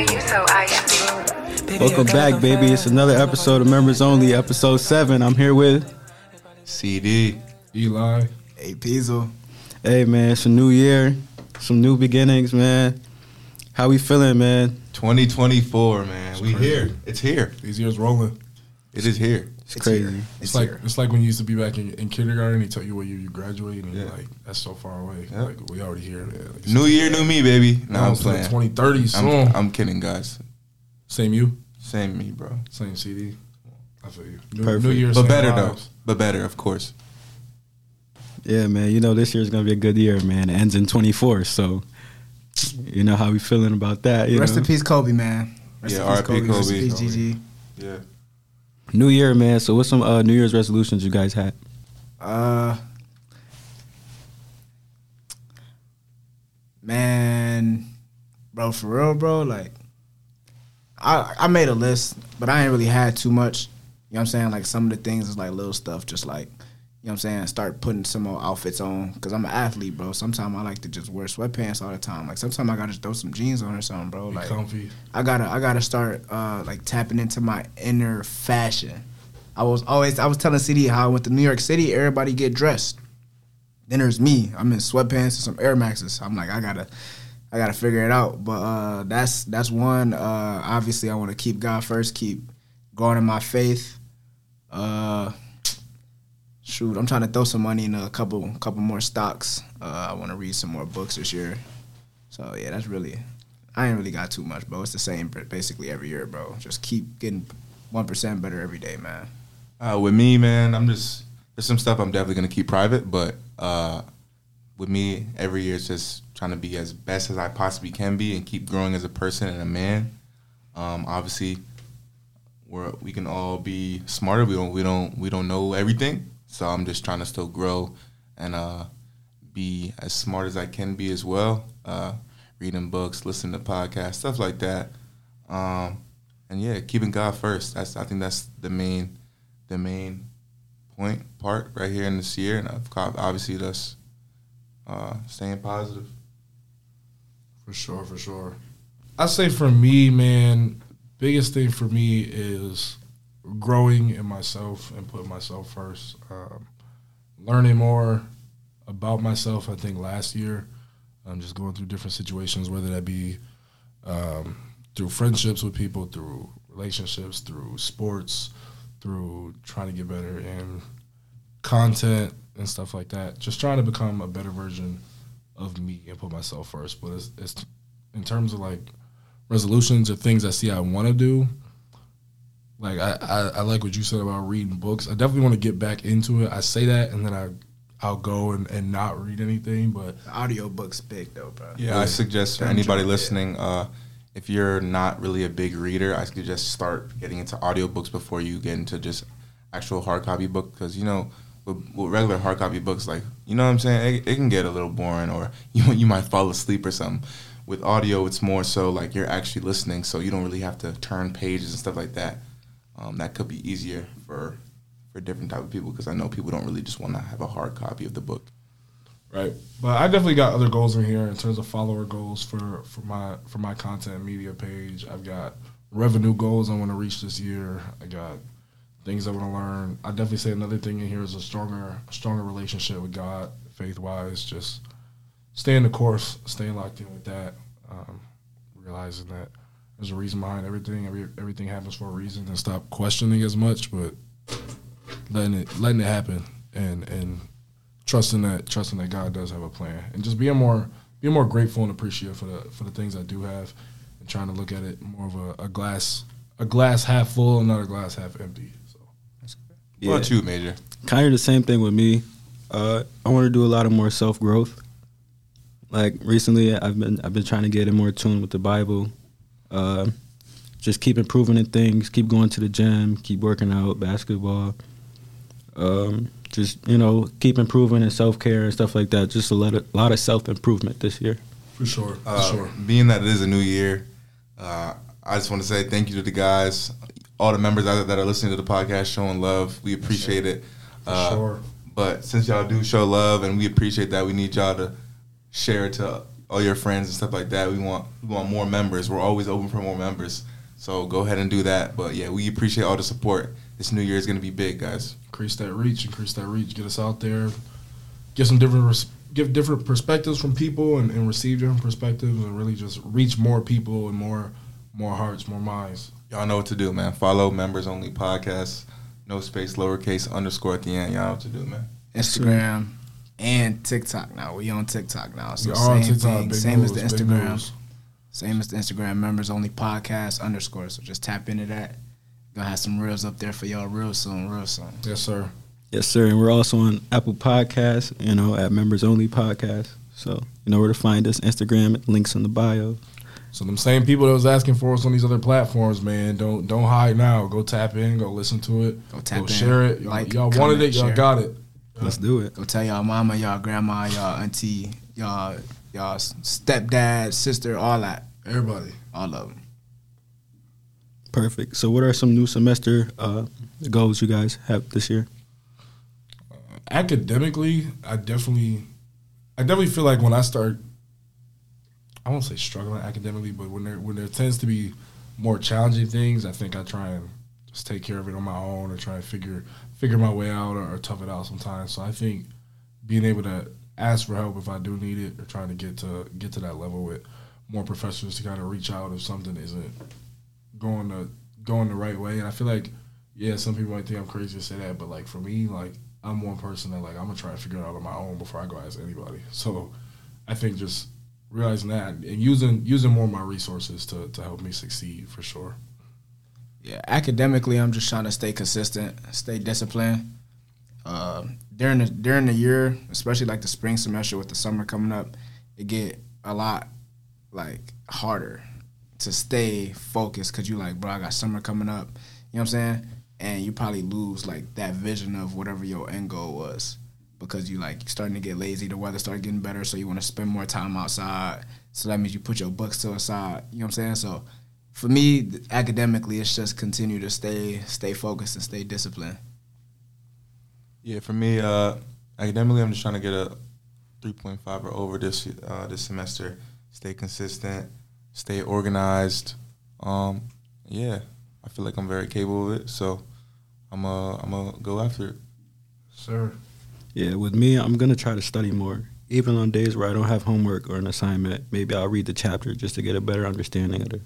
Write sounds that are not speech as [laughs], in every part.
you so icy. Welcome back, baby. It's another episode of Members Only, episode seven. I'm here with. CD. Eli. Hey, Peasel. Hey, man. It's a new year, some new beginnings, man. How we feeling, man? 2024, man. we crazy. here. It's here. These years rolling. It is here. It's, crazy. Here. It's, It's like here. it's like when you used to be back in, in kindergarten. He tell you what year you graduate, and you're Yeah. like, "That's so far away." Yeah. Like we already here. Man. Like, New year, new me, baby. No, I'm almost like playing. 2030 soon. I'm, I'm kidding, guys. same you, Same me, bro. same CD. I feel you. New, Perfect. New Year, But same better, though. But better, of course. Yeah, man. You know, this year's going to be a good year, man. It ends in 24, so you know how we feeling about that. You Rest know? in peace, Kobe, man. Rest Yeah, in peace, RIP Rest in peace, GG. Yeah. New year, man. So, what's some uh, New Year's resolutions you guys had? Uh, man, bro, for real, bro. Like, I I made a list, but I ain't really had too much. You know what I'm saying? Like some of the things is like little stuff, just like you know what I'm saying. Start putting some more outfits on because I'm an athlete, bro. Sometimes I like to just wear sweatpants all the time. Like sometimes I gotta throw some jeans on or something, bro. Like comfy. I gotta I gotta start uh like tapping into my inner fashion. I was always I was telling CD how I went to New York City, everybody get dressed. Then there's me. I'm in sweatpants and some Air Maxes. I'm like I gotta I gotta figure it out. But uh that's that's one. Uh obviously I wanna keep God first, keep going in my faith. Uh shoot, I'm trying to throw some money in a couple couple more stocks. Uh I wanna read some more books this year. So yeah, that's really I ain't really got too much, bro. It's the same basically every year, bro. Just keep getting one percent better every day, man. Uh, with me, man, I'm just there's some stuff I'm definitely gonna keep private, but uh, with me, every year it's just trying to be as best as I possibly can be and keep growing as a person and a man. Um, obviously, we're we can all be smarter. We don't we don't we don't know everything, so I'm just trying to still grow and uh, be as smart as I can be as well. Uh, reading books, listening to podcasts, stuff like that. Um, and yeah, keeping God first. That's I think that's the main the main point part right here in this year, and obviously that's uh, staying positive. For sure, for sure. I say for me, man, biggest thing for me is growing in myself and putting myself first. Um, learning more about myself. I think last year, I'm just going through different situations, whether that be um, through friendships with people, through relationships, through sports, through trying to get better in content and stuff like that. Just trying to become a better version of me and put myself first. But it's, it's in terms of like resolutions or things I see I want to do. Like I, I, I like what you said about reading books. I definitely want to get back into it. I say that and then I I'll go and, and not read anything. But The audio book's big though, bro. Yeah, I suggest for anybody listening, uh, if you're not really a big reader, I suggest start getting into audiobooks before you get into just actual hard copy book because you know with, with regular hard copy books, like you know what I'm saying, it, it can get a little boring or [laughs] you you might fall asleep or something. With audio, it's more so like you're actually listening, so you don't really have to turn pages and stuff like that. Um, that could be easier for for different type of people because I know people don't really just want to have a hard copy of the book. Right. But I definitely got other goals in here in terms of follower goals for, for my for my content media page. I've got revenue goals I want to reach this year. I got things I want to learn. I definitely say another thing in here is a stronger stronger relationship with God, faith wise. Just staying the course, staying locked in with that. Um, realizing that there's a reason behind everything. Every everything happens for a reason, and stop questioning as much, but letting it letting it happen and and trusting that trusting that God does have a plan and just being more being more grateful and appreciative for the for the things I do have and trying to look at it more of a, a glass a glass half full and not a glass half empty. So yeah, What about you, Major? kind of the same thing with me. Uh, I want to do a lot of more self growth. Like recently, I've been I've been trying to get in more tune with the Bible. Uh, just keep improving in things. Keep going to the gym. Keep working out, basketball. Um, just you know, keep improving in self care and stuff like that. Just a lot of lot of self improvement this year. for sure, for Uh, sure. Being that it is a new year, uh, I just want to say thank you to the guys, all the members out there that are listening to the podcast, showing love. We appreciate it. Uh, sure. But since y'all do show love and we appreciate that, we need y'all to share it to all your friends and stuff like that. We want we want more members. We're always open for more members. So go ahead and do that. But yeah, we appreciate all the support. This new year is gonna be big, guys. increase that reach, increase that reach, get us out there, get some different, res- give different perspectives from people, and, and receive different perspectives, and really just reach more people and more, more hearts, more minds. Y'all know what to do, man. Follow members only podcast. No space, lowercase, underscore at the end. Y'all know what to do, man. Instagram and TikTok now. We on TikTok now. So we are on same TikTok, thing, big same as the Instagram. Same as the Instagram members only podcast underscore. So just tap into that. Gonna have some reels up there for y'all real soon, real soon. Yes, sir. Yes, sir. And we're also on Apple Podcasts, you know, at Members Only Podcast. So you know where to find us. Instagram, links in the bio. So them same people that was asking for us on these other platforms, man, don't don't hide now. Go tap in, go listen to it, Go tap in, share it. Y'all, like, y'all wanted it, y'all share. got it. Let's do it. Go tell y'all mama, y'all grandma, y'all auntie, y'all y'all stepdad, sister, all that, Everybody. all of them. Perfect. So what are some new semester uh, goals you guys have this year? academically, I definitely, I definitely feel like when I start, I won't say struggling academically, but when there when there tends to be more challenging things, I think I try and just take care of it on my own or try and figure figure my way out or, or tough it out sometimes. So I think being able to ask for help if I do need it or trying to get to get to that level with more professionals to kind of reach out if something isn't going the going the right way. And I feel like yeah, some people might think I'm crazy to say that, but like for me, like I'm one person that like I'm gonna try to figure it out on my own before I go ask anybody. [laughs] So I think just realizing that and using using more of my resources to to help me succeed for sure. Yeah, academically, I'm just trying to stay consistent, stay disciplined. Uh, during the during the year, especially like the spring semester with the summer coming up, it get a lot like harder to stay focused because you like, bro, I got summer coming up. You know what I'm saying? And you probably lose like that vision of whatever your end goal was because you like starting to get lazy. The weather started getting better, so you want to spend more time outside. So that means you put your books to the side. You know what I'm saying? So for me, academically, it's just continue to stay stay focused and stay disciplined. Yeah, for me, uh, academically, I'm just trying to get a 3.5 or over this uh, this semester. Stay consistent, stay organized. Um, yeah, I feel like I'm very capable of it, so I'm uh, I'm gonna go after it. Sir. Yeah, with me, I'm gonna try to study more. Even on days where I don't have homework or an assignment, maybe I'll read the chapter just to get a better understanding of the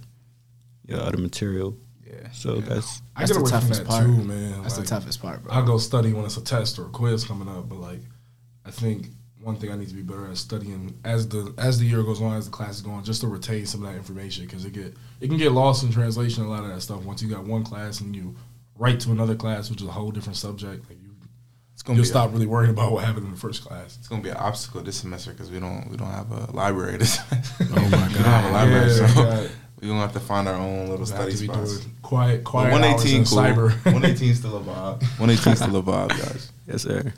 yeah, of the material. Yeah, So that's I That's get the away from toughest that part. too, man. that's Like, the toughest part, bro. I'll go study when it's a test or a quiz coming up, but like I think one thing I need to be better at studying as the as the year goes on, as the class is going, just to retain some of that information because it get it can get lost in translation. A lot of that stuff once you got one class and you write to another class, which is a whole different subject. Like you, It's gonna you'll be stop really worrying about what happened in the first class. it's gonna be an obstacle this semester because we don't we don't have a library this. [laughs] Oh my [laughs] we don't have a library, Yeah, so God. We gonna have to find our own little study to be spots. doing quiet, But quiet 118 118 cool. cyber. [laughs] 118 still a vibe. 118 still a vibe, [laughs] guys. yes, sir.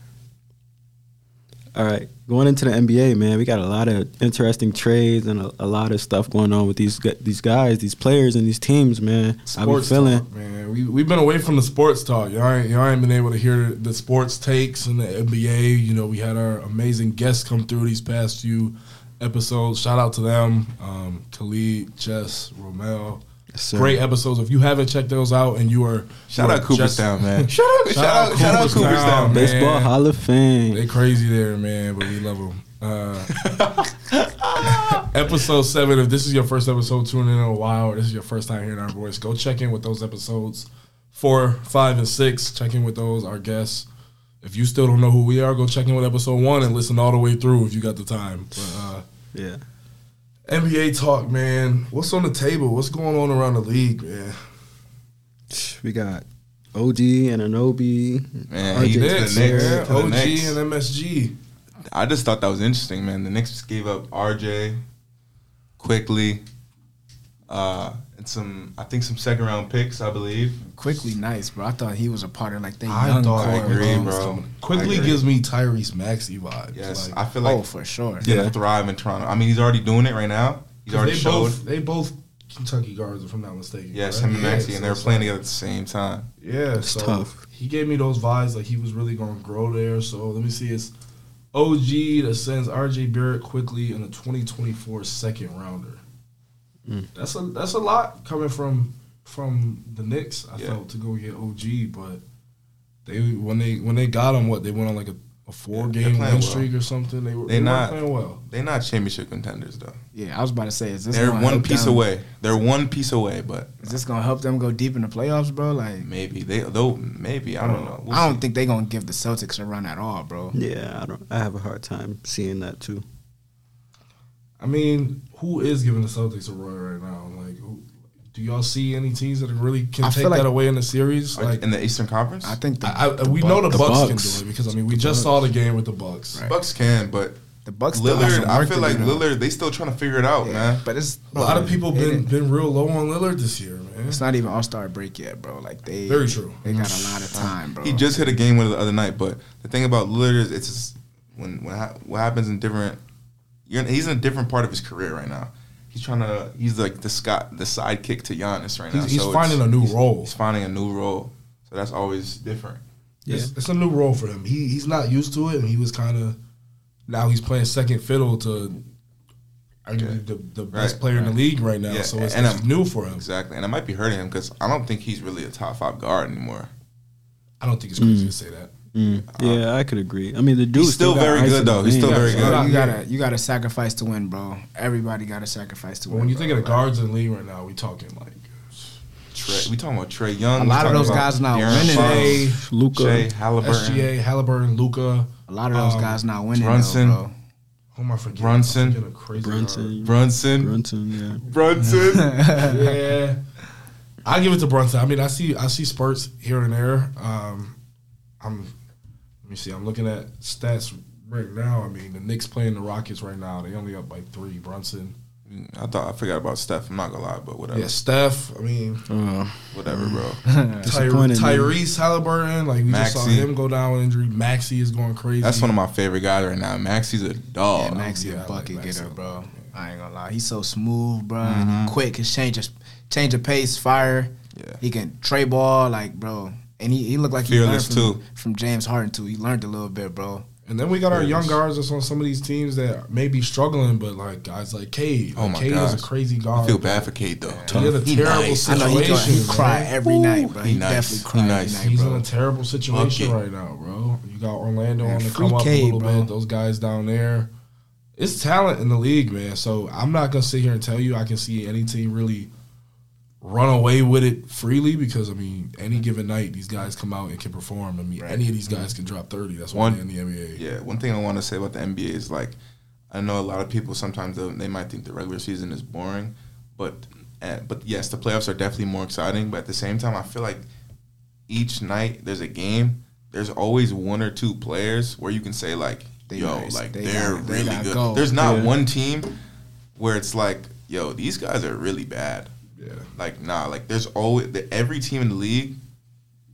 All right, going into the NBA, man, we got a lot of interesting trades and a, a lot of stuff going on with these these guys, these players, and these teams, man. I be sports feeling. talk, man. We we've been away from the sports talk. Y'all ain't, y'all ain't been able to hear the sports takes in the NBA. You know, we had our amazing guests come through these past few episodes. Shout out to them, um, Khalid, Jess, Romel. Yes. Great episodes. If you haven't checked those out and you are Shout you out are just- Cooperstown, man. [laughs] Shout out, shout out, shout out Cooperstown, Cooperstown, man. Baseball man. Hall of Fame. They crazy there, man, but we love them. Uh, [laughs] episode seven. If this is your first episode tuning in in a while, or this is your first time hearing our voice, go check in with those episodes four, five, and six. Check in with those our guests. If you still don't know who we are, go check in with episode one and listen all the way through if you got the time. But uh, Yeah. NBA talk, man. What's on the table? What's going on around the league, man? We got OG Anunoby. Man, he did. Knicks, the Knicks, the OG and MSG. I just thought that was interesting, man. The Knicks gave up RJ Quickley, uh, and some I think some second round picks, I believe. Quickley, nice, bro. I thought he was a part of like the I young thought- core. I agree, man. bro. Quickley agree. gives me Tyrese Maxey vibes. Yes, Like, I feel like oh, for sure. Yeah. thrive in Toronto. I mean, he's already doing it right now. He's already they showed. both they both Kentucky guards, if I'm not mistaken. yes, right? him and Yeah, Maxey, so and they were it's playing together at the same time. Yeah, It's so tough. he gave me those vibes like he was really going to grow there. So let me see. It's OG that sends RJ Barrett Quickley in a 2024 second rounder. Mm. That's a that's a lot coming from from the Knicks. I Yeah. felt to go get OG, but they when they when they got him, what they went on like a, a four Yeah, game playing win well. streak or something. They were They they, not- playing well. They not championship contenders though. Yeah, I was about to say, is this They're one piece them- away. They're one piece away, but Is this gonna help them go deep in the playoffs, bro? Like, maybe they though maybe I don't know. We'll I don't see. think they gonna give the Celtics a run at all, bro. Yeah, I don't. I have a hard time seeing that too. I mean, who is giving the Celtics a run right now? Like, who, do y'all see any teams that really can I take feel like- that away in the series? Like, in the Eastern Conference. I think the, I, I, we know the, The Bucks, Bucks. can do it because I mean we just saw the game with the Bucks. Right. Bucks can, but the Bucks. still have Lillard. some I feel like. Lillard. They still trying to figure it out, Yeah, man. But it's A lot of people it- been been real low on Lillard this year, man. It's not even All Star break yet, bro. Like they Very true. They got a mm-hmm. lot of time, bro. He just hit a game winner the other night, but the thing about Lillard is it's just, when when ha- what happens in different. You're, he's in a different part of his career right now. He's trying to. He's like the Scott, the sidekick to Giannis right now. He's, he's So finding a new he's- role. He's finding a new role, so that's always different. It's, it's a new role for him. He he's not used to it, and he was kind of now he's playing second fiddle to arguably the, the best Right, player in the league right now. Yeah, so it's, and it's I'm- new for him. Exactly, and it might be hurting him because I don't think he's really a top five guard anymore. I don't think it's crazy mm. to say that. Mm. Yeah, I could agree. I mean, the dude He's still got very good, though. He's still very good. you gotta you gotta sacrifice to win, bro. Everybody gotta sacrifice to But win. when you bro. think of the guards in the league right now, we talking like Trae, we talking about Trae Young. A lot of those guys not De'Aaron winning, Fox, Shea, Luka. Shea, Halliburton, SGA, Halliburton, Luka. a lot of those um, guys not winning, Brunson. though, bro. Who am I forgetting? Brunson. I'm forgetting crazy Brunson. Brunson, Brunson, yeah. Brunson. [laughs] yeah, I give it to Brunson. I mean, I see I see spurts here and there. Um, I'm let me see. I'm looking at stats right now. I mean, the Knicks playing the Rockets right now. They only up by three. Brunson. I thought I forgot about Steph. I'm not gonna lie, but whatever, Yeah, Steph. I mean, Uh, whatever, bro. [laughs] Ty- Disappointed. Tyrese Halliburton. Like we just saw Maxey. him go down with injury. Maxey is going crazy. That's one of my favorite guys right now. Maxey's a Yeah, dog. Maxey yeah, I a like bucket Maxey. getter, bro. I ain't gonna lie. He's so smooth, bro. Mm-hmm. Quick, his change his change of pace, fire. Yeah. He can tray ball, like bro. And he, he looked like he Fearless, learned from, too. from James Harden too. He learned a little bit, bro. And then we got our young guards that's on some of these teams that may be struggling, but like guys like Cade. Oh Like, my Cade is a crazy I guard. feel bad for Cade though. He had a He terrible nice. I know he, go, he Situation, cry man. every night, bro. he He, nice. definitely He cry nice. every night, He's in a terrible situation Bucket. right now, bro. You got Orlando Man, on the free come up Cade, a little bro. bit. Those guys down there. It's talent in the league, man. So I'm not gonna sit here and tell you I can see any team really run away with it freely because I mean, any given night these guys come out and can perform. I mean, any of these guys can drop 30. That's why One- in the NBA. Yeah, one thing I want to say about the NBA is like, I know a lot of people sometimes they, they might think the regular season is boring, but uh, but yes, the playoffs are definitely more exciting. But at the same time, I feel like each night there's a game. There's always one or two players where you can say like, They yo, nice. like They they are got- they really got good. gold. There's not Yeah. one team where it's like, yo, these guys are really bad. Yeah. Like nah, like there's always the, every team in the league.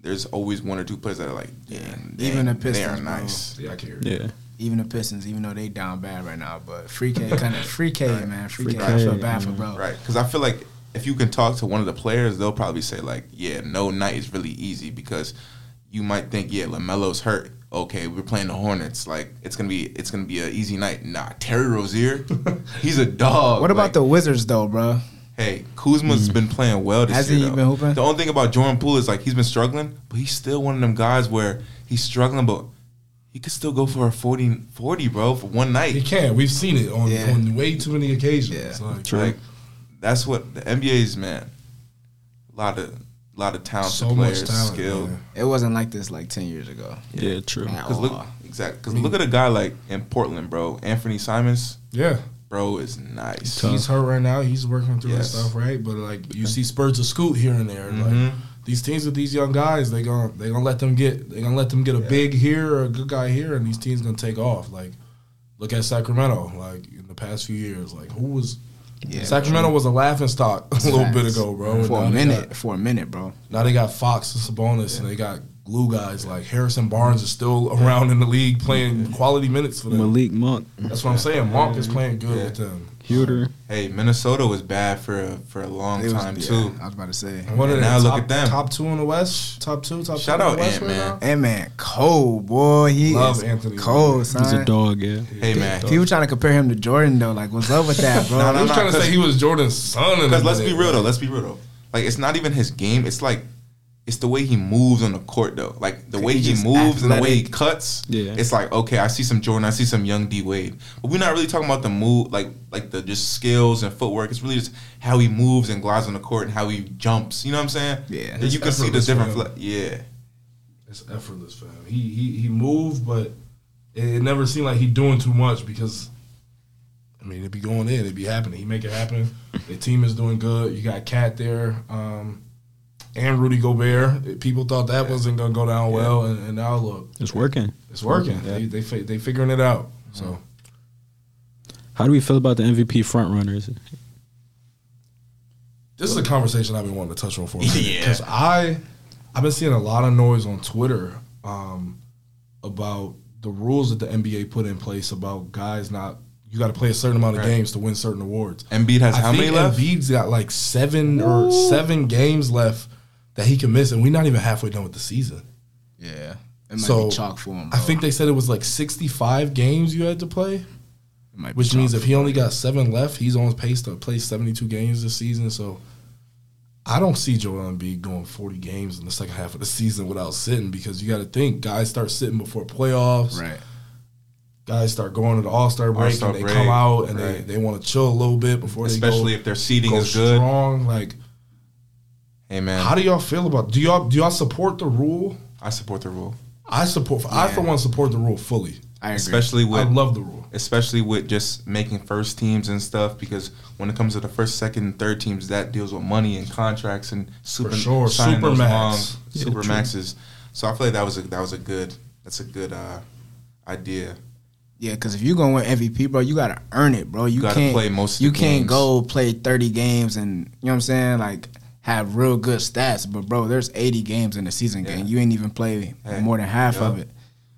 There's always one or two players that are like, Yeah. damn, Even damn, the they are Pistons, bro. nice. Yeah, I can hear you. yeah. Even the Pistons, even though they down bad right now, but free K kind of [laughs] free K man, free, Free K. I feel K, bad for bro. Right, because I feel like if you can talk to one of the players, they'll probably say like, "Yeah, no night is really easy because you might think, yeah, LaMelo's hurt. Okay, we're playing the Hornets. Like it's gonna be it's gonna be an easy night. Nah, Terry Rozier, [laughs] he's a dog. What about Like, the Wizards though, bro? Hey, Kuzma's hmm. been playing well this Has year. he though. been hooping? The only thing about Jordan Poole is like he's been struggling, but he's still one of them guys where he's struggling, but he could still go for a 40, 40 bro, for one night. He can. We've seen it on, Yeah. on way too many occasions. Yeah. Like, True. Like that's what the NBA's man. A lot of lot of talented so much players, talent. skilled. man. It wasn't like this like ten years ago. Yeah, true. Cause look, exactly. Cause look at a guy like in Portland, bro. Anthony Simons, Yeah. Bro, is nice. Tough. He's hurt right now. He's working through Yes. his stuff, right? But like you see spurts of scoot here and there. Mhm. Like these teams with these young guys, they gonna they gonna let them get they gonna let them get a big here or a good guy here, and these teams gonna take off. Like look at Sacramento. Like in the past few years, like who was Yeah, Sacramento was a laughing stock [laughs] a little bit ago, bro. For a minute, got- for a minute, bro. now they got Fox and Sabonis, and they got glue guys like Harrison Barnes is still around in the league playing quality minutes for them. Malik Monk, That's what I'm saying. Monk is playing good with them. Huerter. Hey, Minnesota was bad for a, for a long It was- time yeah, too. I was about to say. What And now top, look at them. Top two in the West. Top two. Top Shout two in out the right Ant-Man. now? And man, cold boy, he Love is Anthony. cold, son. He's a dog, yeah. Hey man, People trying to compare him to Jordan though. Like, what's up with that, bro? [laughs] No, I no, was trying to say he was Jordan's son. Because let's be real though. Let's be real though. Like it's not even his game. It's like it's the way he moves on the court though. Like the way He's he just moves and the way he cuts. Yeah. It's like okay, I see some Jordan. I see some young D Wade. But we're not really talking about the move, like like the just skills and footwork. It's really just how he moves and glides on the court and how he jumps. You know what I'm saying? Yeah. You can see the different. for him. Fle- yeah. It's effortless for him. He he he moved, but it, it never seemed like he doing too much because. I mean, it'd be going in, it'd be happening. He make it happen. [laughs] The team is doing good. You got KAT there, um, and Rudy Gobert. People thought that wasn't gonna go down well, and, and now look, It's working. it's working. Yeah. They they fi- they figuring it out. So How do we feel about the MVP front runners? this is a conversation I've been wanting to touch on for a [laughs] minute Yeah. because I I've been seeing a lot of noise on Twitter um, about the rules that the NBA put in place about guys not you got to play a certain amount of Right. games to win certain awards. Embiid has I how many left? Embiid's got like seven or seven games left that he can miss, and we're not even halfway done with the season. Yeah, it might So, be chalk for him. I think they said it was like sixty-five games you had to play. It might Which chalk means if he him. only got seven left, he's on pace to play 72 games this season. So I don't see Joel Embiid going 40 games in the second half of the season without sitting because you got to think guys start sitting before playoffs. right, Guys start going to the All Star break All-Star and they break, come out and right. they, they want to chill a little bit before Especially they if their seating go, go is good. strong. Like, Hey man, how do y'all feel about? Do y'all do y'all support the rule? I support the rule, I support. I for Yeah. one support the rule fully. I agree. especially with I love the rule. especially with just making first teams and stuff because when it comes to the first, second, and third teams, that deals with money and contracts and super sure. signing Super those max. long Yeah, super true. maxes. So I feel like that was a that was a good that's a good uh, idea. Yeah, because if you're gonna win MVP, bro, you gotta earn it, bro. You Gotta can't play most of You the can't games. go play 30 games and you know what I'm saying, like have real good stats. But bro, there's 80 games in the season Yeah. game. You ain't even play Hey, more than half of it.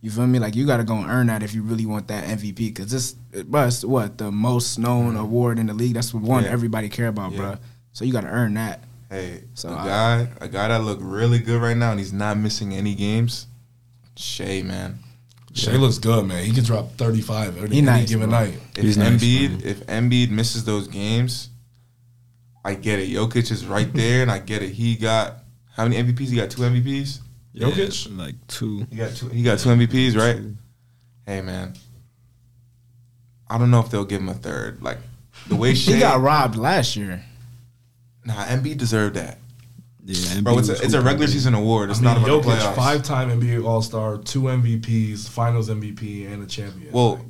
You feel me? Like you gotta go and earn that if you really want that MVP. Because this, bro, it's what the most known award in the league. That's what one Mm-hmm. Yeah. everybody care about, Yeah. bro. So you gotta earn that. Hey, So a I- guy a guy that looked really good right now and he's not missing any games. Shea man, Shea looks good, man. He can drop 35 every, He any nice, given bro. night. if He's nice, Embiid if Embiid misses those games, I get it. Jokic is right [laughs] there, and I get it. He got how many MVPs? He got two MVPs. Jokic? Yeah, like two. He got two. He got two MVPs, right? Hey man, I don't know if they'll give him a third. Like the way [laughs] Shea, He got robbed last year. nah, Embiid deserved that, Yeah, bro. It's a, it's a regular season award. It's I mean, not about the Jokic, playoffs. five-time NBA All-Star, two MVPs, Finals MVP, and a champion. Well, Like,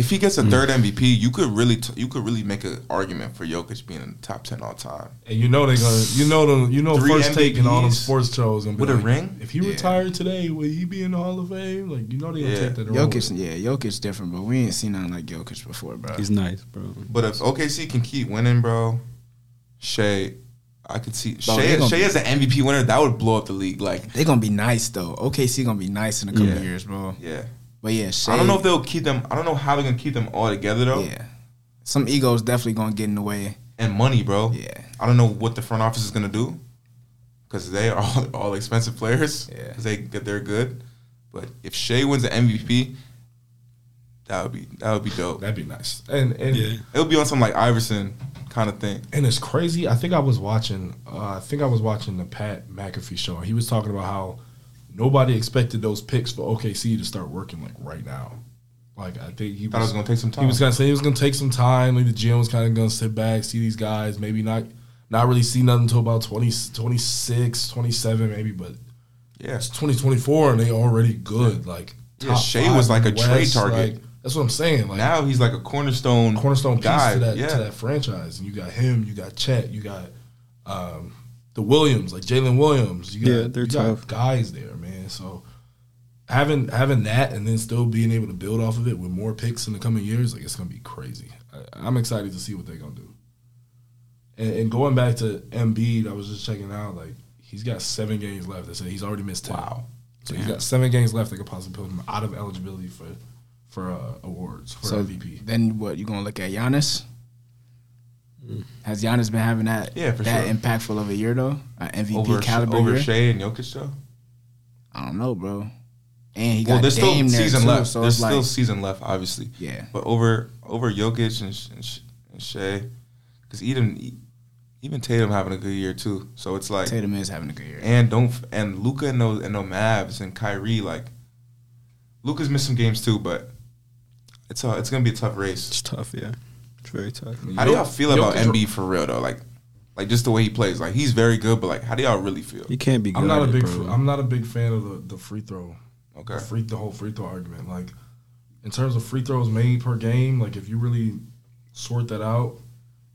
if he gets a Mm. third MVP, you could really t- you could really make an argument for Jokic being in the top ten all time. and you know they're gonna, you know them, you know Three first take in all them MVPs sports shows and be with a ring? If he Yeah. retired today, would he be in the Hall of Fame? Like you know they gonna Yeah. take that. role. Jokic, yeah, Jokic different, but we ain't seen nothing like Jokic before, bro. He's nice, bro. But if OKC can keep winning, bro, Shea, I could see Bro, Shea. Shea be- as an MVP winner, that would blow up the league. Like, They gonna be nice though. OKC gonna be nice in a couple Yeah. years, bro. yeah. But yeah, Shea, I don't know if they'll keep them. I don't know how they're gonna keep them all together though. yeah, some egos definitely gonna get in the way. And money, bro. Yeah, I don't know what the front office is gonna do because they are all, [laughs] all expensive players. Yeah. because they they're good. But if Shea wins the MVP, that would be that would be dope. That'd be nice. And and Yeah. It would be on some like Iverson kind of thing. and it's crazy. I think I was watching. Uh, I think I was watching the Pat McAfee show. He was talking about how nobody expected those picks for OKC to start working like right now. Like I think he Thought it was gonna take some time. He was gonna say he was gonna take some time. Like the gym was kind of gonna sit back, see these guys, maybe not not really see nothing until about 20, 26, 27 maybe, but yeah. it's 2024 and they already good. Like Yeah, Shea five was like a the trade target. like, that's what I'm saying. Like now he's like a cornerstone cornerstone piece guy. to that yeah. to that franchise. And you got him, you got Chet, you got um, the Williams, like Jalen Williams. You got, Yeah, they're you got tough. guys there, man. So having having that and then still being able to build off of it with more picks in the coming years, like it's gonna be crazy. I, I'm excited to see what they're gonna do. And, and going back to Embiid, I was just checking out like he's got seven games left. I said he's already missed ten. Wow. So he's got seven games left that could possibly put him out of eligibility for for uh, awards for So MVP. then what? You gonna look at Giannis? Has Giannis been having that Yeah, for that sure. impactful of a year though? An MVP over caliber over year? Shea and Jokic though. I don't know, bro. And he Well, got there's still Dame there season too, left. so there's it's like still season left, obviously. yeah. But over over Jokic and, Sh- and, and Shea, because even even Tatum having a good year too. So it's like Tatum is having a good year. and don't and Luka and those and no Mavs and Kyrie like Luka's missed some games too, but it's a, it's gonna be a tough race. It's tough, yeah. It's very tough. How do y'all feel about Jokic- Embiid for real though? Like like just the way he plays. Like he's very good, but like how do y'all really feel? He can't be good. I'm not a at it, big fr- I'm not a big fan of the, the free throw. Okay. The free the whole free throw argument. Like in terms of free throws made per game, like if you really sort that out,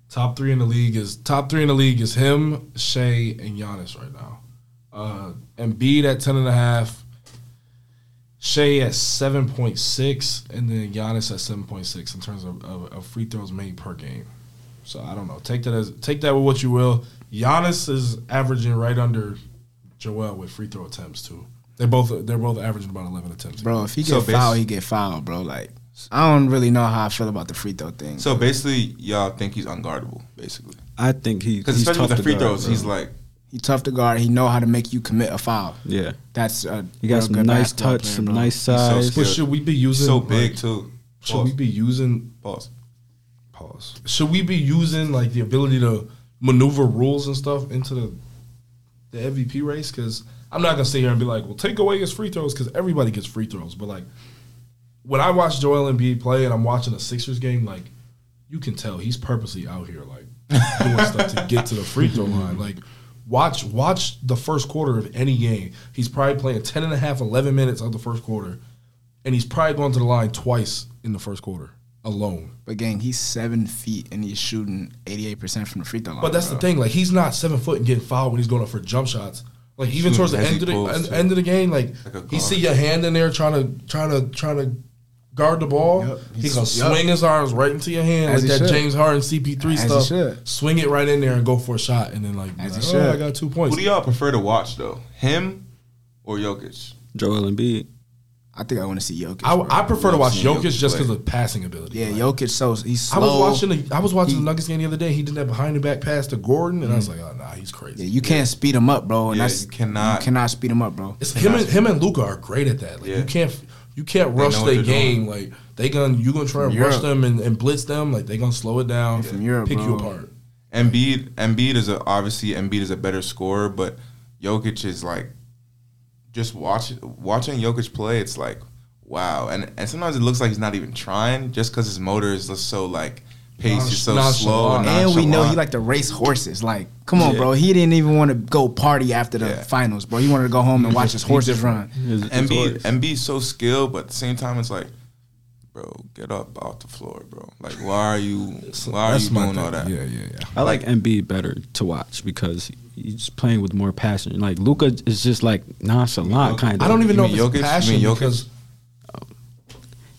top three in the league is top three in the league is him, Shea, and Giannis right now. Uh Embiid at ten and a half, Shea at seven point six, and then Giannis at seven point six in terms of, of, of free throws made per game. So I don't know. Take that as take that with what you will. Giannis is averaging right under Joel with free throw attempts too. They both they're both averaging about eleven attempts. Bro, if he get So basi- fouled, he get fouled, bro. Like I don't really know how I feel about the free throw thing. So basically, y'all think he's unguardable, basically. I think he Because he's especially tough with the to free guard, throws, bro. he's like he tough to guard. He know how to make you commit a foul. yeah. That's a He got some nice touch, player, some bro. nice so size. But should we be using so like, big too. Should we be using Pause. Pause? Should we be using like the ability to maneuver rules and stuff into the the MVP race? Because I'm not gonna sit here and be like, well, take away his free throws because everybody gets free throws. But like when I watch Joel Embiid play and I'm watching a Sixers game, like you can tell he's purposely out here like [laughs] doing stuff to get to the free throw line. Like watch watch the first quarter of any game. He's probably playing 10 and a half, 11 minutes of the first quarter. And he's probably going to the line twice in the first quarter alone. But gang, he's seven feet and he's shooting eighty eight percent from the free throw line. But that's bro. the thing. Like he's not seven foot and getting fouled when he's going up for jump shots. Like even Shooting towards the end of the end, end of the game, like, Like he see your hand in there trying to trying to trying to guard the ball. Yep. He's He's- gonna yep. swing his arms right into your hand As like that should. James Harden CP3 As he stuff. Swing it right in there and go for a shot, and then like, be As like, he oh. I got two points. Who do y'all prefer to watch though? Him or Jokic? Joel Embiid. I think I want to see Jokic. I. I prefer to watch seeing Jokic Jokic just because of passing ability. Yeah, Like, Jokic. So he's I slow. was watching the I was watching He- the Nuggets game the other day. He did that behind the back pass to Gordon, and I was mm. like, oh nah, he's crazy. Yeah, you can't speed him up, bro. And Yeah, that's you cannot. You cannot speed him up, bro. It's him and him and Luka are great at that. Like Yeah. you can't you can't rush their they're game. doing. Like they gonna you gonna try and rush them and, and blitz them. Like they gonna slow it down, From Europe, pick you bro. apart. Embiid, Embiid is a obviously Embiid is a better scorer, but Jokic is like just watching watching Jokic play. It's like wow, and and sometimes it looks like he's not even trying, just because his motor is just so like pace is so Nonchalant. slow. And, And we know he like to race horses. Like, come on, Yeah. bro. He didn't even want to go party after the Yeah. finals, bro. He wanted to go home and watch his horses run. His- his Embiid. Embiid's so skilled, but at the same time, it's like, bro, get up off the floor, bro. Like, why are you, why are you my doing all that? Yeah, yeah, yeah. I like Embiid better to watch because he's playing with more passion. Like Luka is just like nonchalant kind of. I don't even You know if mean it's Jokic? You passion mean Jokic? because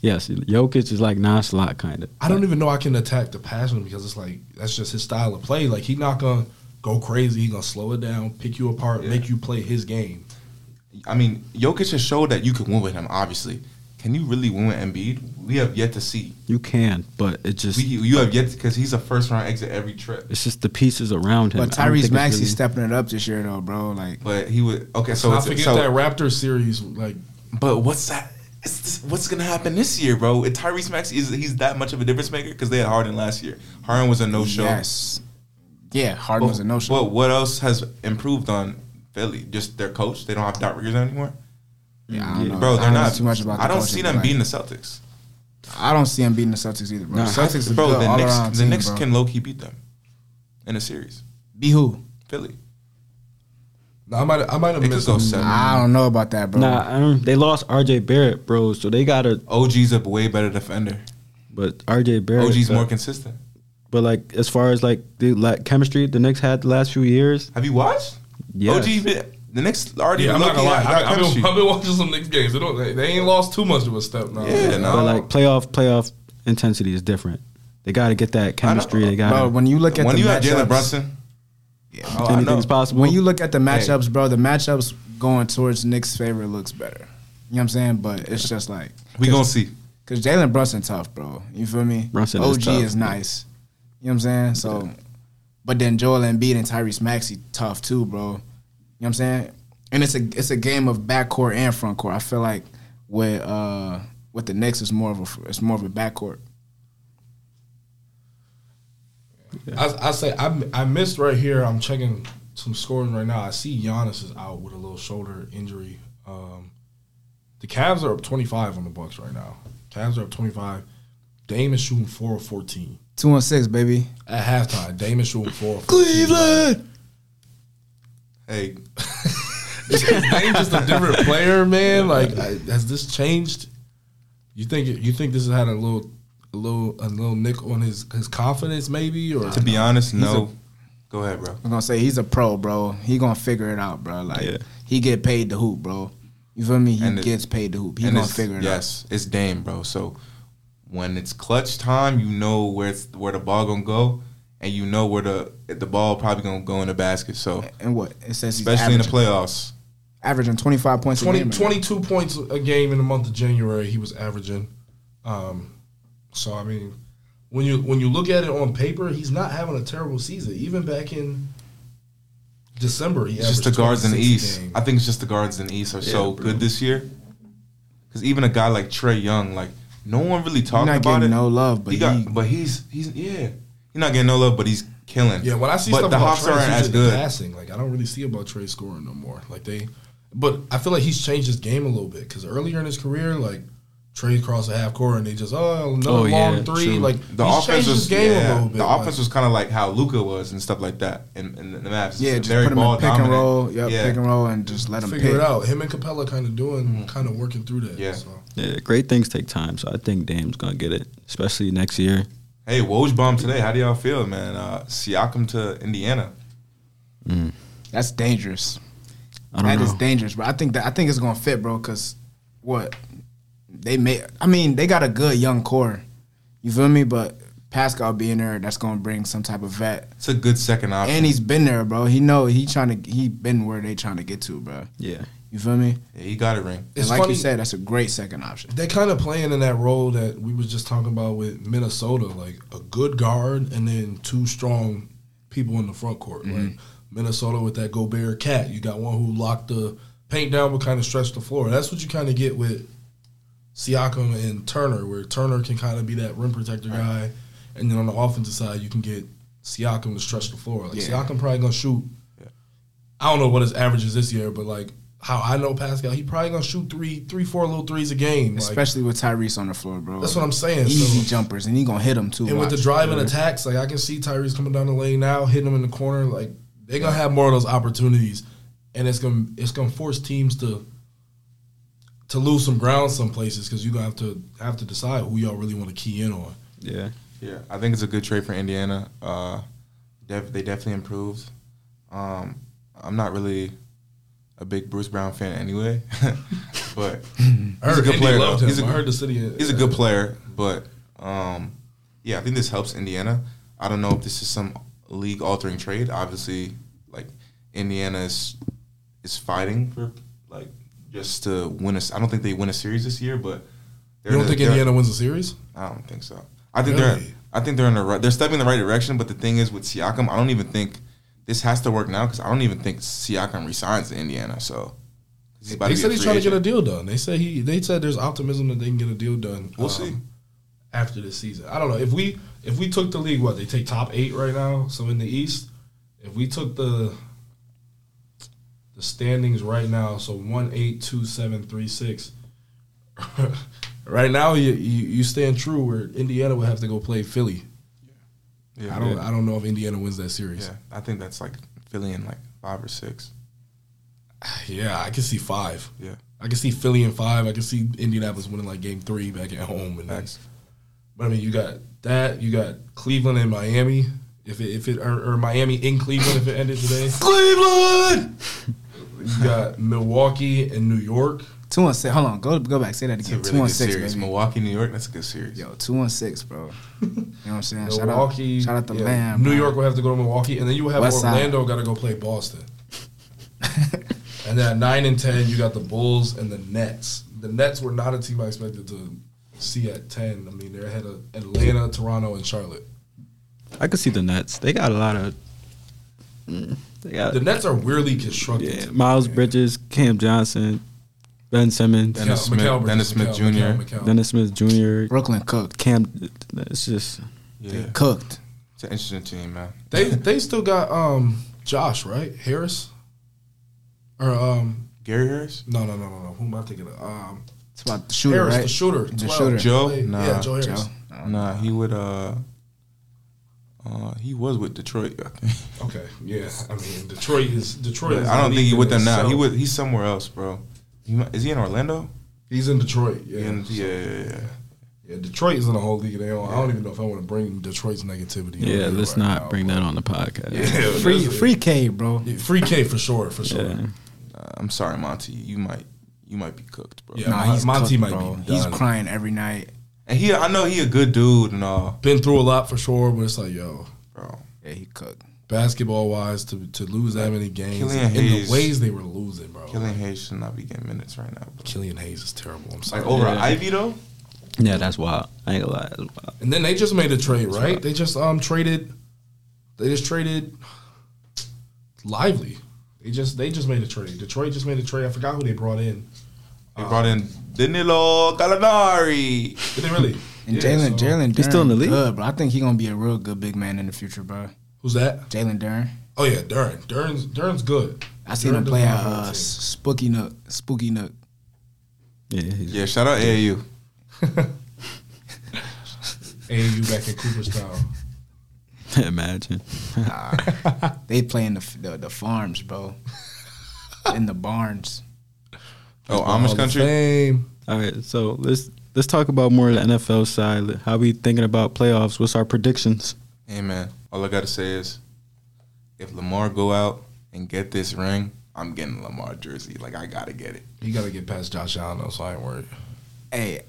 Yes, Jokic is like nonchalant kind of. I don't even know I can attack the passion because it's like that's just his style of play. Like he's not gonna go crazy. He gonna slow it down, pick you apart, Yeah. make you play his game. I mean, Jokic has showed that you can win with him. Obviously, can you really win with Embiid? We have yet to see. You can, but it just We, you have yet because he's a first round exit every trip. it's just the pieces around him. But I don't think Tyrese it's Maxey's really- stepping it up this year, though, bro. Like, But he would okay. So I forget so, that Raptor series. Like But what's that? It's, what's gonna happen this year, bro? And Tyrese Maxey is he's that much of a difference maker because they had Harden last year. Harden was a no show. yes, yeah, Harden was a no show. Well, what else has improved on Philly? Just their coach. They don't have Doc Rivers anymore, Yeah, I don't know. bro. They're don't too much about. I the don't coaching, see but, them like, beating the Celtics. I don't see them beating the Celtics either, bro. Nah, Celtics bro, good the all Knicks, around the team, Knicks bro. can low key beat them in a series. be who? Philly. I might I might have missed go some- seven. I don't know about that, bro. Nah, um, they lost R.J. Barrett, bro. So they gotta. OG's a way better defender. But R.J. Barrett. OG's uh, more consistent. But like as far as like the like chemistry the Knicks had the last few years, Have you watched? yes. OG, been- the Knicks already Yeah, I'm not gonna lie. I, I've, been, I've been watching some Knicks games. They don't. They, they ain't lost too much of a step now. Yeah, no. But like playoff playoff intensity is different. They got to get that chemistry. They got bro, when you look at when the you have matchups, Jalen Brunson, yeah, oh, anything's possible. when you look at the matchups, bro, the matchups going towards Knicks' favor looks better. You know what I'm saying? But it's just like We gonna see. Cause Jalen Brunson tough, bro. You feel me? Brunson is OG tough. is nice. You know what I'm saying? So, but then Joel Embiid and Tyrese Maxey tough too, bro. You know what I'm saying? And it's a it's a game of backcourt and front court. I feel like with uh with the Knicks, it's more of a it's more of a backcourt. I, I say I, I missed right here. I'm checking some scores right now. I see Giannis is out with a little shoulder injury. Um, the Cavs are up 25 on the Bucks right now. Cavs are up 25. Dame is shooting 4 of 14. Two and six, baby. At halftime, Dame is shooting 4 of 14. Hey, [laughs] Is Dame just a different player, man? Like, I, has this changed? You think you think this has had a little a little a little nick on his his confidence, maybe, or to be honest, no. Go ahead, bro. I'm gonna say he's a pro, bro. He gonna figure it out, bro. Like Yeah. he get paid to hoop, bro. You feel me? He And it- gets paid to hoop. He gonna figure it out. yes, it's Dame, bro. So when it's clutch time, you know where it's, where the ball gonna go, and you know where the the ball probably gonna go in the basket. So. And what it says, especially in the playoffs, averaging 25 points 20, a game. right 22 points a game in the month of January he was averaging. Um, so I mean, when you when you look at it on paper, he's not having a terrible season. Even back in December, he it's just the guards in the East. game. I think it's just the guards in the East are so bro. good this year. Because even a guy like Trae Young, like no one really talked about getting it. no love, but he got, he, but he's he's yeah, he's not getting no love, but he's killing. Yeah, when I see but stuff the about Hawks Trae, aren't as good. passing. Like I don't really see about Trae scoring no more. Like they, but I feel like he's changed his game a little bit because earlier in his career, like Trae crossed the half court and they just oh another Oh, long yeah, three. true. Like The he's offense changed was his game yeah, a little bit. The like- offense was kind of like how Luka was and stuff like that in, in the Mavs. yeah, just Very put him in ball pick and roll, yep, yeah. pick and roll, and just let him figure pick. it out. Him and Capela kind of doing, kind of working through that. Mm-hmm. Yeah. So. Yeah, great things take time, so I think Dame's gonna get it, especially next year. Hey, Woj bomb today. How do y'all feel, man? Uh, Siakam to Indiana. That's dangerous. I don't That know. is dangerous, bro. I think that I think it's gonna fit, bro. Cause what they may, I mean, they got a good young core. You feel me? But Pascal being there, that's gonna bring some type of vet. It's a good second option. And he's been there, bro. He know he trying to he been where they trying to get to, bro. yeah, You feel me? yeah, he got a ring. And It's like funny- you said, that's a great second option. They kind of playing in that role that we was just talking about with Minnesota, like a good guard and then two strong people in the front court. Mm-hmm. Like Minnesota with that Gobert cat, you got one who locked the paint down but kind of stretched the floor. That's what you kind of get with Siakam and Turner, where Turner can kind of be that rim protector guy, and then on the offensive side you can get Siakam to stretch the floor. Like Yeah. Siakam probably gonna shoot. Yeah. I don't know what his average is this year, but like how I know Pascal, he probably gonna shoot three, three, four little threes a game. Like, Especially with Tyrese on the floor, bro. that's what I'm saying. Easy So- jumpers, and he gonna hit them too. and with the watch. driving attacks, like I can see Tyrese coming down the lane now, hitting them in the corner. Like they're gonna have more of those opportunities, and it's gonna it's gonna force teams to to lose some ground some places because you gonna have to have to decide who y'all really want to key in on. yeah. Yeah, I think it's a good trade for Indiana. Uh, def- they definitely improved. Um, I'm not really a big Bruce Brown fan anyway, [laughs] but [laughs] he's a good player. loved though. him. He's a, I heard the city. he's a good player, but um, yeah, I think this helps Indiana. I don't know if this is some league altering trade. Obviously, like Indiana is is fighting for like just to win a. I don't think they win a series this year, but You don't in think Indiana wins a series? I don't think so. I think they're. I think they're in the right. They're stepping in the right direction. But the thing is, with Siakam, I don't even think this has to work now because I don't even think Siakam resigns to Indiana. So They said he's trying to get a deal done. They said he. They said there's optimism that they can get a deal done. We'll um, see. after this season. I don't know if we if we took the league. What they take top eight right now. So in the East, if we took the the standings right now, so one eight two seven three six. [laughs] right now, you, you you stand true where Indiana would have to go play Philly. Yeah, I don't. I don't know if Indiana wins that series. Yeah, I think that's like Philly in like five or six. [sighs] Yeah, I can see five. Yeah, I can see Philly in five. I can see Indianapolis winning like game three back at home. And Facts. but I mean, you got that. You got Cleveland and Miami. If it, if it or, or Miami in Cleveland if it ended today. [laughs] Cleveland. You got Milwaukee and New York. Two and. Hold on, go go back. Say that again. really two and good six, series. baby. Milwaukee, New York. That's a good series. Yo, two one six, bro. You know what I'm saying? Shout out, Milwaukee. shout out to yeah, Lamb. New bro. York will have to go to Milwaukee, and then you will have West. Orlando got to go play Boston. [laughs] And then at nine and ten, you got the Bulls and the Nets. The Nets were not a team I expected to see at ten. I mean, they're ahead of Atlanta, Toronto, and Charlotte. I could see the Nets. They got a lot of. mm, They got The Nets are weirdly constructed. yeah, Miles Bridges, Cam Johnson, Ben Simmons, Dennis Smith- Bridges, Dennis Smith Mikal, Jr. Mikal, Mikal. Dennis Smith Jr., Brooklyn cooked. Cam. It's just Yeah, Cooked. it's an interesting team, man. They they still got um Josh right Harris, or um Gary Harris, no no no no no who am I thinking of um It's about the shooter, Harris right? the shooter The 12. shooter. Joe? No. Yeah Nah. Joe Harris Joe. nah, he would uh, uh, he was with Detroit. [laughs] Okay yeah I mean Detroit is Detroit is I don't think unique he in with them now. He itself. would he's somewhere else, bro. He is he in Orlando? he's in Detroit yeah Yeah, So, yeah, yeah, yeah. yeah, Detroit is in the whole league of their own I don't even know if I want to bring Detroit's negativity yeah. Let's right not now, bring but- that on the podcast. yeah [laughs] Free, free K, bro. yeah, free K for sure for sure Yeah. Uh, I'm sorry, Monty. You might you might be cooked, bro. Yeah. Nah, he's Monty cooked, might bro. be He's done. crying every night. And he, I know he a good dude and all, been through a lot for sure but it's like yo bro. Yeah, he cooked. Basketball wise to to lose that many games Killian in Hayes- the ways they were losing bro Killian Hayes should not be getting minutes right now. Bro. Killian Hayes is terrible I'm sorry Like over Yeah. Ivey though. Yeah, that's wild. I ain't gonna lie. That's wild. And then they just made a trade, right? They just um traded. They just traded. Lively. They just they just made a trade. Detroit just made a trade. I forgot who they brought in. They brought in Danilo Gallinari. Did they really? And Yeah, Jalen, so- Jalen, He's still in the league? Good, bro. I think he's gonna be a real good big man in the future, bro. Who's that? Jalen Duren. Oh yeah, Duren. Duren's Duren's good. I seen Duren him does play at a uh. Spooky Nook. Spooky Nook. Yeah, Yeah, shout out AAU. [laughs] AAU back in Cooperstown. [laughs] imagine. They play in the the, the farms, bro. in the barns. Oh, Amish country. Fame. All right, so let's let's talk about more of the NFL side. How we thinking about playoffs? What's our predictions? Hey man, all I gotta say is, if Lamar go out and get this ring, I'm getting a Lamar jersey. Like I gotta get it. You got to get past Josh Allen though, so I ain't worried. Hey,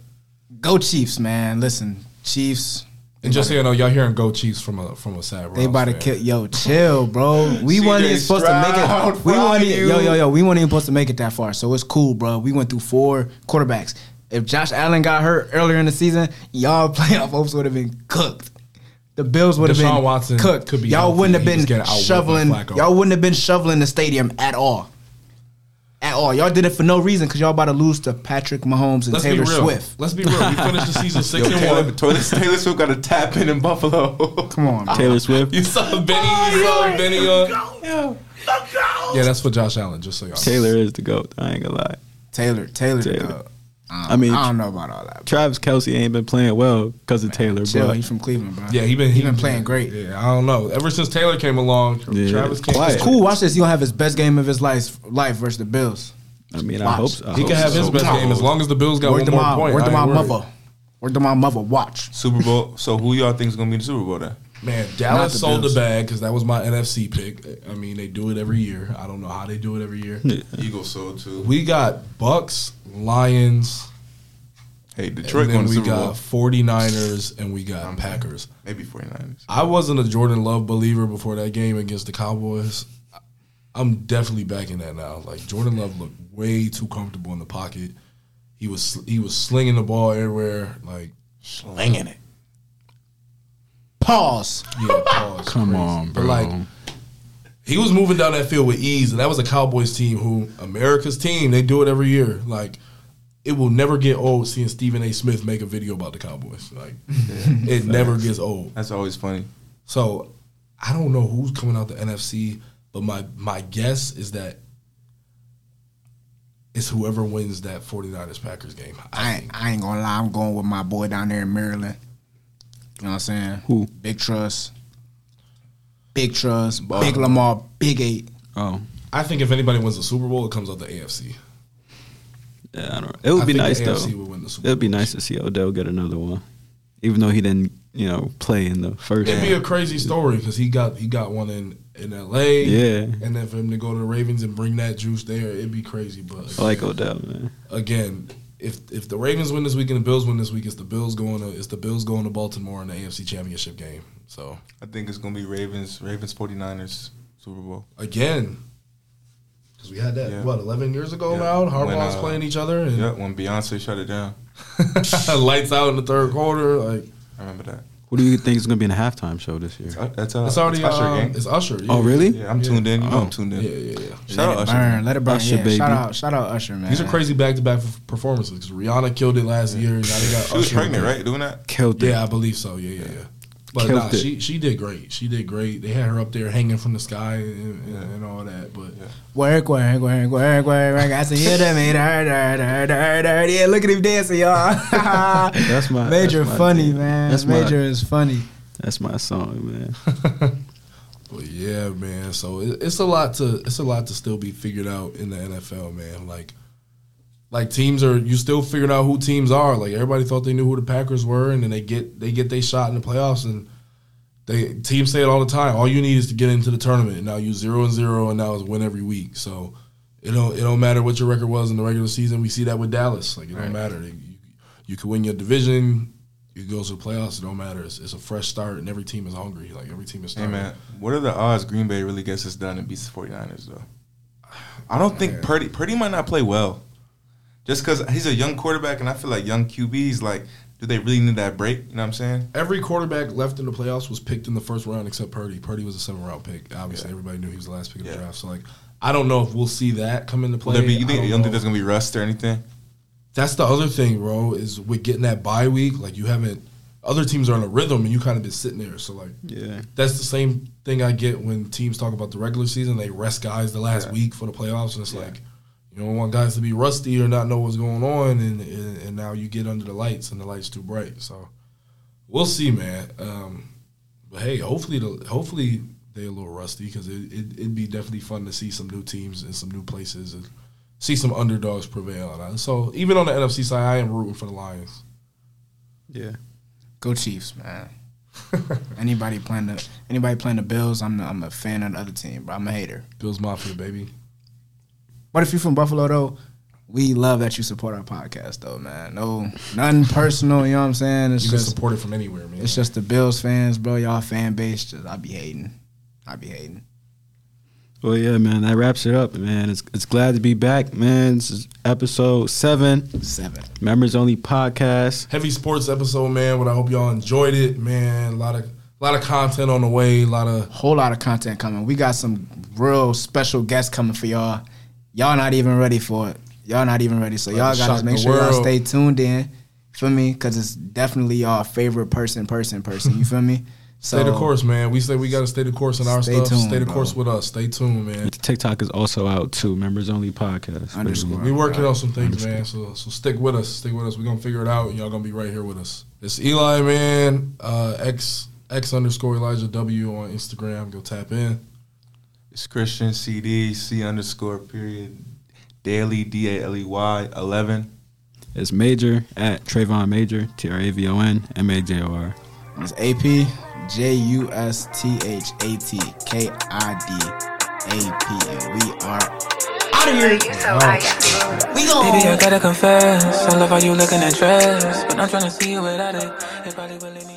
go Chiefs, man. Listen, Chiefs. And just so you know, y'all hearing "Go Chiefs" from a from a sad. They about to fan. kill. Yo, chill, bro. We [laughs] weren't even supposed to make it. We weren't. fried Even, you. yo, yo, yo. We weren't even supposed to make it that far. So it's cool, bro. We went through four quarterbacks. If Josh Allen got hurt earlier in the season, y'all [laughs] playoff hopes would have been cooked. The Bills would have been Watson cooked. could be y'all wouldn't have been getting outworked by shoveling. Y'all wouldn't have been shoveling the stadium at all. At all. Y'all did it for no reason because y'all about to lose to Patrick Mahomes and Let's Taylor. Swift. Let's be real. We finished the season [laughs] six Yo, and Taylor, one. Taylor, Taylor Swift got a tap in in Buffalo. [laughs] Come on, bro. Taylor Swift. You saw Benny. You oh, saw Benny uh, on. Yeah, that's for Josh Allen. Just so y'all. Taylor is the goat. I ain't gonna lie. Taylor. Taylor. Taylor. I, I mean, I don't know about all that. Travis Kelce ain't been playing well because of Taylor, Chill. but He's from Cleveland, bro. Yeah, he been he been playing great. Yeah, I don't know. Ever since Taylor came along, Yeah. Travis came. Quiet. It's cool. Watch this. He gonna have his best game of his life life versus the Bills. I mean, I hope so. I He hope can have so. his best Come game as long as the Bills got Word one more my point. word to my worried. mother. Word to my mother. Watch. Super Bowl. So who y'all think is gonna be in the Super Bowl then? Man, Dallas the sold Bills. the bag because that was my NFC pick. I mean, they do it every year. I don't know how they do it every year. Yeah. Eagles sold too. We got Bucs, Lions, Hey, Detroit and going then to we Super Bowl. got 49ers, and we got Packers. Maybe 49ers. I wasn't a Jordan Love believer before that game against the Cowboys. I'm definitely backing that now. Like Jordan Love looked way too comfortable in the pocket. He was he was slinging the ball everywhere. Like Slinging it. Pause. yeah, pause, Come crazy. on, But bro. like he was moving down that field with ease, and that was a Cowboys team who America's team. They do it every year. Like it will never get old seeing Stephen A. Smith make a video about the Cowboys. Like [laughs] it never gets old. That's always funny. So I don't know who's coming out the NFC, but my my guess is that it's whoever wins that 49ers Packers game. I ain't, I ain't gonna lie. I'm going with my boy down there in Maryland. You know what I'm saying? Who? Big Trust. Big Trust. Big Lamar. Big Eight. Oh, I think if anybody wins the Super Bowl, it comes out the AFC. yeah, I don't. It would I be think nice the though. Would win the Super It'd be nice to see Odell get another one, even though he didn't, you know, play in the first. It'd be a crazy story because he got he got one in in L.A. Yeah. and then for him to go to the Ravens and bring that juice there, it'd be crazy. But I like Odell, man. again, if if the Ravens win this week and the Bills win this week, it's the Bills going to it's the Bills going to Baltimore in the AFC Championship game. So I think it's gonna be Ravens, Ravens 49ers Super Bowl. again, Because we had that Yeah. what eleven years ago Yeah. now. Harbaugh's uh, playing each other and Yeah, when Beyonce shut it down. [laughs] lights out in the third quarter. Like I remember that. Who do you think is going to be in the halftime show this year? Uh, That's uh, it's already Usher uh, gang. It's Usher. Yeah. Oh, really? Yeah, I'm tuned in. You know Oh. I'm tuned in. Yeah, yeah, yeah. Shout let out Usher. burn. man. Let it burn. Usher, yeah, baby. Shout out, shout out Usher, man. These are crazy back to back performances. 'cause Rihanna killed it last year. Now they got She was pregnant, right? Doing that? Killed it. Yeah, I believe so. Yeah, yeah, yeah. But Killed nah, she she did great. She did great. They had her up there hanging from the sky and, and, and all that. But Work, work, work, work, work, work. I see you to me. Dur, dur, dur, dur, dur. Yeah, look at him dancing, y'all. [laughs] That's my Major that's my funny, thing. man. That's my- Major is funny. That's my song, man. [laughs] But yeah, man. So it, it's a lot to it's a lot to still be figured out in the NFL, man. Like, like teams are you still figuring out who teams are. Like everybody thought they knew who the Packers were, and then they get they get they shot in the playoffs, and they teams say it all the time. All you need is to get into the tournament. And Now you zero and zero, and now it's win every week. So it don't it don't matter what your record was in the regular season. We see that with Dallas. Like it don't matter. You, you could win your division. You go to the playoffs. It don't matter. It's, it's a fresh start, and every team is hungry. Like every team is. Hey man, what are the odds Green Bay really gets this done and beats the 49ers though? I don't think Purdy Purdy might not play well. Just because he's a young quarterback and I feel like young QBs like do they really need that break? You know what I'm saying? Every quarterback left in the playoffs was picked in the first round except Purdy. Purdy was a seven round pick. Obviously, everybody knew he was the last pick of the draft. So like, I don't know if we'll see that come into play. There be, you think, don't you don't know. think there's gonna be rust or anything? That's the other thing, bro. Is with getting that bye week, like you haven't. Other teams are in a rhythm, and you kind of been sitting there. So like, Yeah. that's the same thing I get when teams talk about the regular season. They rest guys the last Yeah. week for the playoffs, and it's Yeah. like you don't want guys to be rusty or not know what's going on, and, and and now you get under the lights and the lights too bright. So we'll see, man. Um, but hey, hopefully the hopefully they're a little rusty because it, it it'd be definitely fun to see some new teams and some new places and see some underdogs prevail. So even on the NFC side, I am rooting for the Lions. Yeah. Go Chiefs, man. [laughs] anybody playing the anybody playing the Bills, I'm I'm a fan of the other team, bro. I'm a hater. Bills Mafia, baby. But if you're from Buffalo though, we love that you support our podcast though, man. No nothing personal, you know what I'm saying? It's You can support it from anywhere, man. it's just the Bills fans, bro. Y'all fan base, just I be hating. I be hating. Well, yeah, man. That wraps it up, man. It's it's glad to be back, man. This is episode seven, Seven. members only podcast. heavy sports episode, man. But I hope y'all enjoyed it, man. A lot of a lot of content on the way. A lot of Whole lot of content coming. We got some real special guests coming for y'all. Y'all not even ready for it. Y'all not even ready. So y'all gotta make the sure y'all stay tuned in. Feel me? Cause it's definitely y'all favorite person, person, person. You feel me? So [laughs] stay the course, man. We say we got to stay the course in our Stay stuff. tuned, stay the bro. course with us. Stay tuned, man. TikTok is also out too. Members only podcast. Underscore. We working on some things, man. So so stick with us. Stick with us. We're gonna figure it out, and y'all gonna be right here with us. It's Eli, man. Uh, X X underscore Elijah W on Instagram. Go tap in. It's Christian CD C underscore period daily D A L E Y eleven. It's Major at Trayvon Major T R A V O N M A J O R. It's AP J U S T H A T K I D A P, and we are out of here. You so icy. We gone. Baby, I gotta confess, I love how you look in that dress, but I'm tryna see you without it. It probably will leave me in